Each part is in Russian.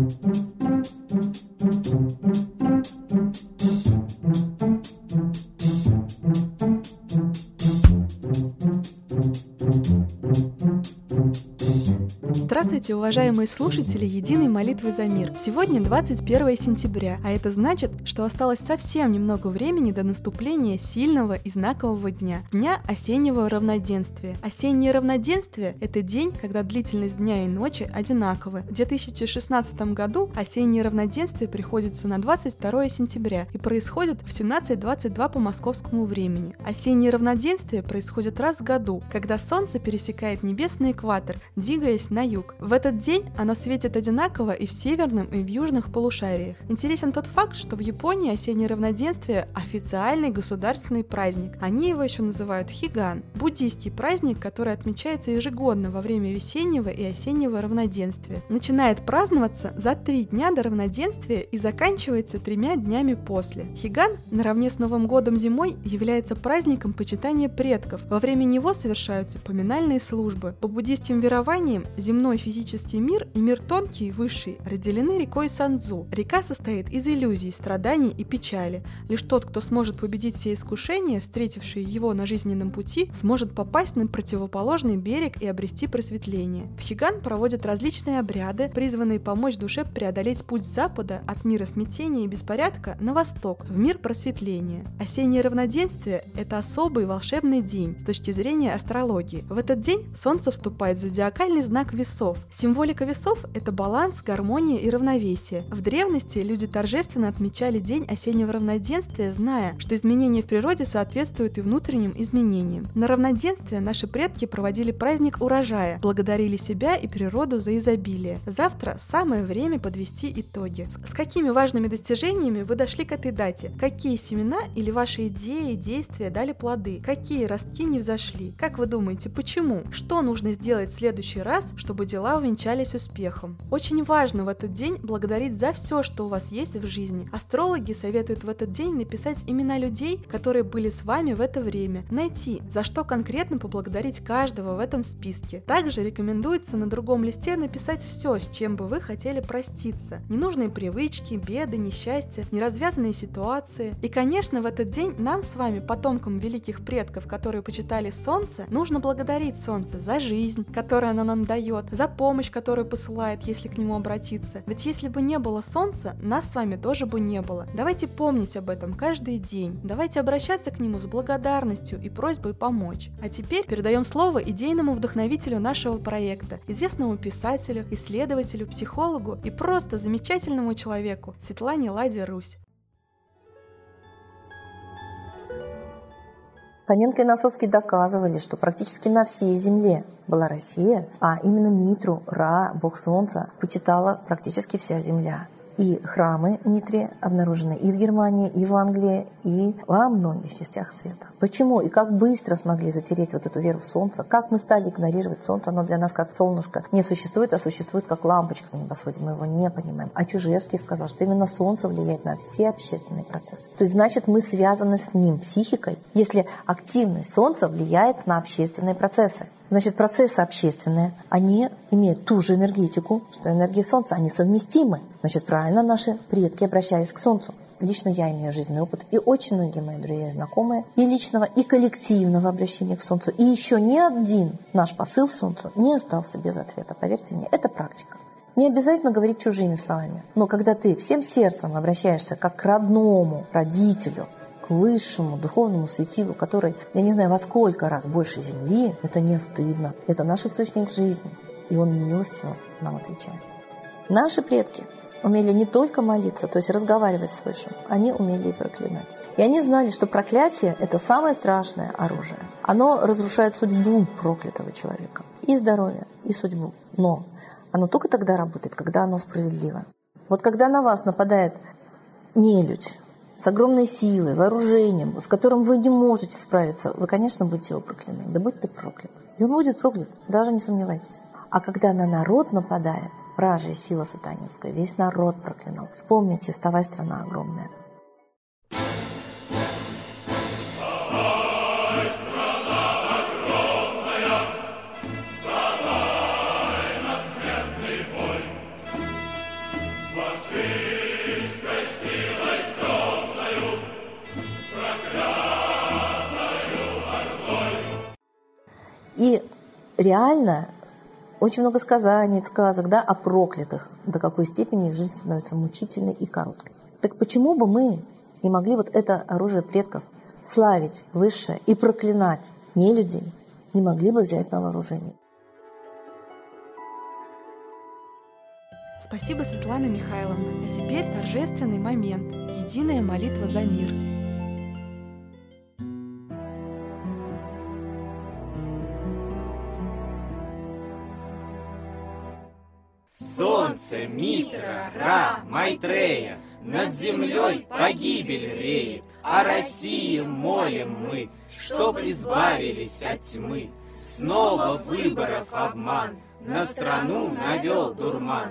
Música Здравствуйте, уважаемые слушатели Единой молитвы за мир. Сегодня 21 сентября, а это значит, что осталось совсем немного времени до наступления сильного и знакового дня – Дня осеннего равноденствия. Осеннее равноденствие – это день, когда длительность дня и ночи одинаковы. В 2016 году осеннее равноденствие приходится на 22 сентября и происходит в 17.22 по московскому времени. Осеннее равноденствие происходит раз в году, когда Солнце пересекает небесный экватор, двигаясь на юг. В этот день оно светит одинаково и в северном, и в южных полушариях. Интересен тот факт, что в Японии осеннее равноденствие – официальный государственный праздник. Они его еще называют Хиган – буддийский праздник, который отмечается ежегодно во время весеннего и осеннего равноденствия. Начинает праздноваться за три дня до равноденствия и заканчивается тремя днями после. Хиган, наравне с Новым годом зимой, является праздником почитания предков. Во время него совершаются поминальные службы. По буддийским верованиям, земной физический мир и мир тонкий и высший разделены рекой Сандзу. Река состоит из иллюзий, страданий и печали. Лишь тот, кто сможет победить все искушения, встретившие его на жизненном пути, сможет попасть на противоположный берег и обрести просветление. В Хиган проводят различные обряды, призванные помочь душе преодолеть путь с запада от мира смятения и беспорядка на восток, в мир просветления. Осеннее равноденствие – это особый волшебный день с точки зрения астрологии. В этот день Солнце вступает в зодиакальный знак весов. Символика весов – это баланс, гармония и равновесие. В древности люди торжественно отмечали день осеннего равноденствия, зная, что изменения в природе соответствуют и внутренним изменениям. На равноденствие наши предки проводили праздник урожая, благодарили себя и природу за изобилие. Завтра самое время подвести итоги. С какими важными достижениями вы дошли к этой дате? Какие семена или ваши идеи и действия дали плоды? Какие ростки не взошли? Как вы думаете, почему? Что нужно сделать в следующий раз, чтобы дела увенчались успехом? Очень важно в этот день благодарить за все, что у вас есть в жизни. Астрологи советуют в этот день написать имена людей, которые были с вами в это время, найти, за что конкретно поблагодарить каждого в этом списке. Также рекомендуется на другом листе написать все, с чем бы вы хотели проститься. Ненужные привычки, беды, несчастья, неразвязанные ситуации. И, конечно, в этот день нам с вами, потомкам великих предков, которые почитали Солнце, нужно благодарить Солнце за жизнь, которую оно нам дает, за помощь, которую посылает, если к нему обратиться. Ведь если бы не было Солнца, нас с вами тоже бы не было. Давайте помнить об этом каждый день. Давайте обращаться к нему с благодарностью и просьбой помочь. А теперь передаем слово идейному вдохновителю нашего проекта, известному писателю, исследователю, психологу и просто замечательному человеку Светлане Ладе Русь. Фоменко и Носовский доказывали, что практически на всей Земле была Россия, а именно Митру, Ра, бог солнца, почитала практически вся Земля. И храмы Митри обнаружены и в Германии, и в Англии, и во многих частях света. Почему и как быстро смогли затереть вот эту веру в Солнце? Как мы стали игнорировать Солнце? Оно для нас как солнышко не существует, а существует как лампочка на небосводе. Мы его не понимаем. А Чужевский сказал, что именно Солнце влияет на все общественные процессы. То есть, значит, мы связаны с ним психикой, если активность Солнца влияет на общественные процессы. Значит, процессы общественные, они имеют ту же энергетику, что энергия Солнца, они совместимы. Значит, правильно наши предки обращались к Солнцу. Лично я имею жизненный опыт, и очень многие мои друзья и знакомые, и личного, и коллективного обращения к Солнцу. И еще ни один наш посыл Солнцу не остался без ответа. Поверьте мне, это практика. Не обязательно говорить чужими словами. Но когда ты всем сердцем обращаешься как к родному родителю, высшему духовному светилу, который, я не знаю, во сколько раз больше Земли, это не стыдно. Это наш источник жизни. И он милостиво нам отвечает. Наши предки умели не только молиться, то есть разговаривать с Высшим, они умели и проклинать. И они знали, что проклятие – это самое страшное оружие. Оно разрушает судьбу проклятого человека. И здоровье, и судьбу. Но оно только тогда работает, когда оно справедливо. Вот когда на вас нападает нелюдь, с огромной силой, вооружением, с которым вы не можете справиться, вы, конечно, будете его проклинать. Да будь ты проклят. И он будет проклят, даже не сомневайтесь. А когда на народ нападает, вражья сила сатанинская, весь народ проклинал. Вспомните, вставай, страна огромная. И реально очень много сказаний, сказок да, о проклятых, до какой степени их жизнь становится мучительной и короткой. Так почему бы мы не могли вот это оружие предков славить высшее и проклинать не людей, не могли бы взять на вооружение? Спасибо, Светлана Михайловна. А теперь торжественный момент. Единая молитва за мир. Солнце, Митра, Ра, Майтрея, Над землей погибель реет, О России молим мы, Чтоб избавились от тьмы. Снова выборов обман, На страну навел дурман.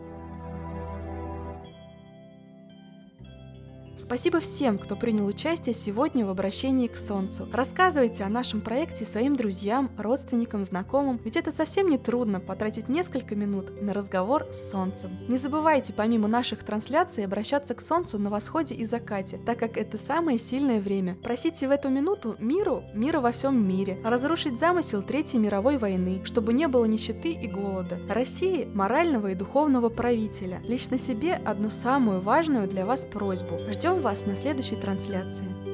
Спасибо всем, кто принял участие сегодня в обращении к Солнцу. Рассказывайте о нашем проекте своим друзьям, родственникам, знакомым, ведь это совсем не трудно потратить несколько минут на разговор с Солнцем. Не забывайте помимо наших трансляций обращаться к Солнцу на восходе и закате, так как это самое сильное время. Просите в эту минуту миру, мира во всем мире, разрушить замысел Третьей мировой войны, чтобы не было нищеты и голода. России морального и духовного правителя. Лично себе одну самую важную для вас просьбу. Ждем вас на следующей трансляции.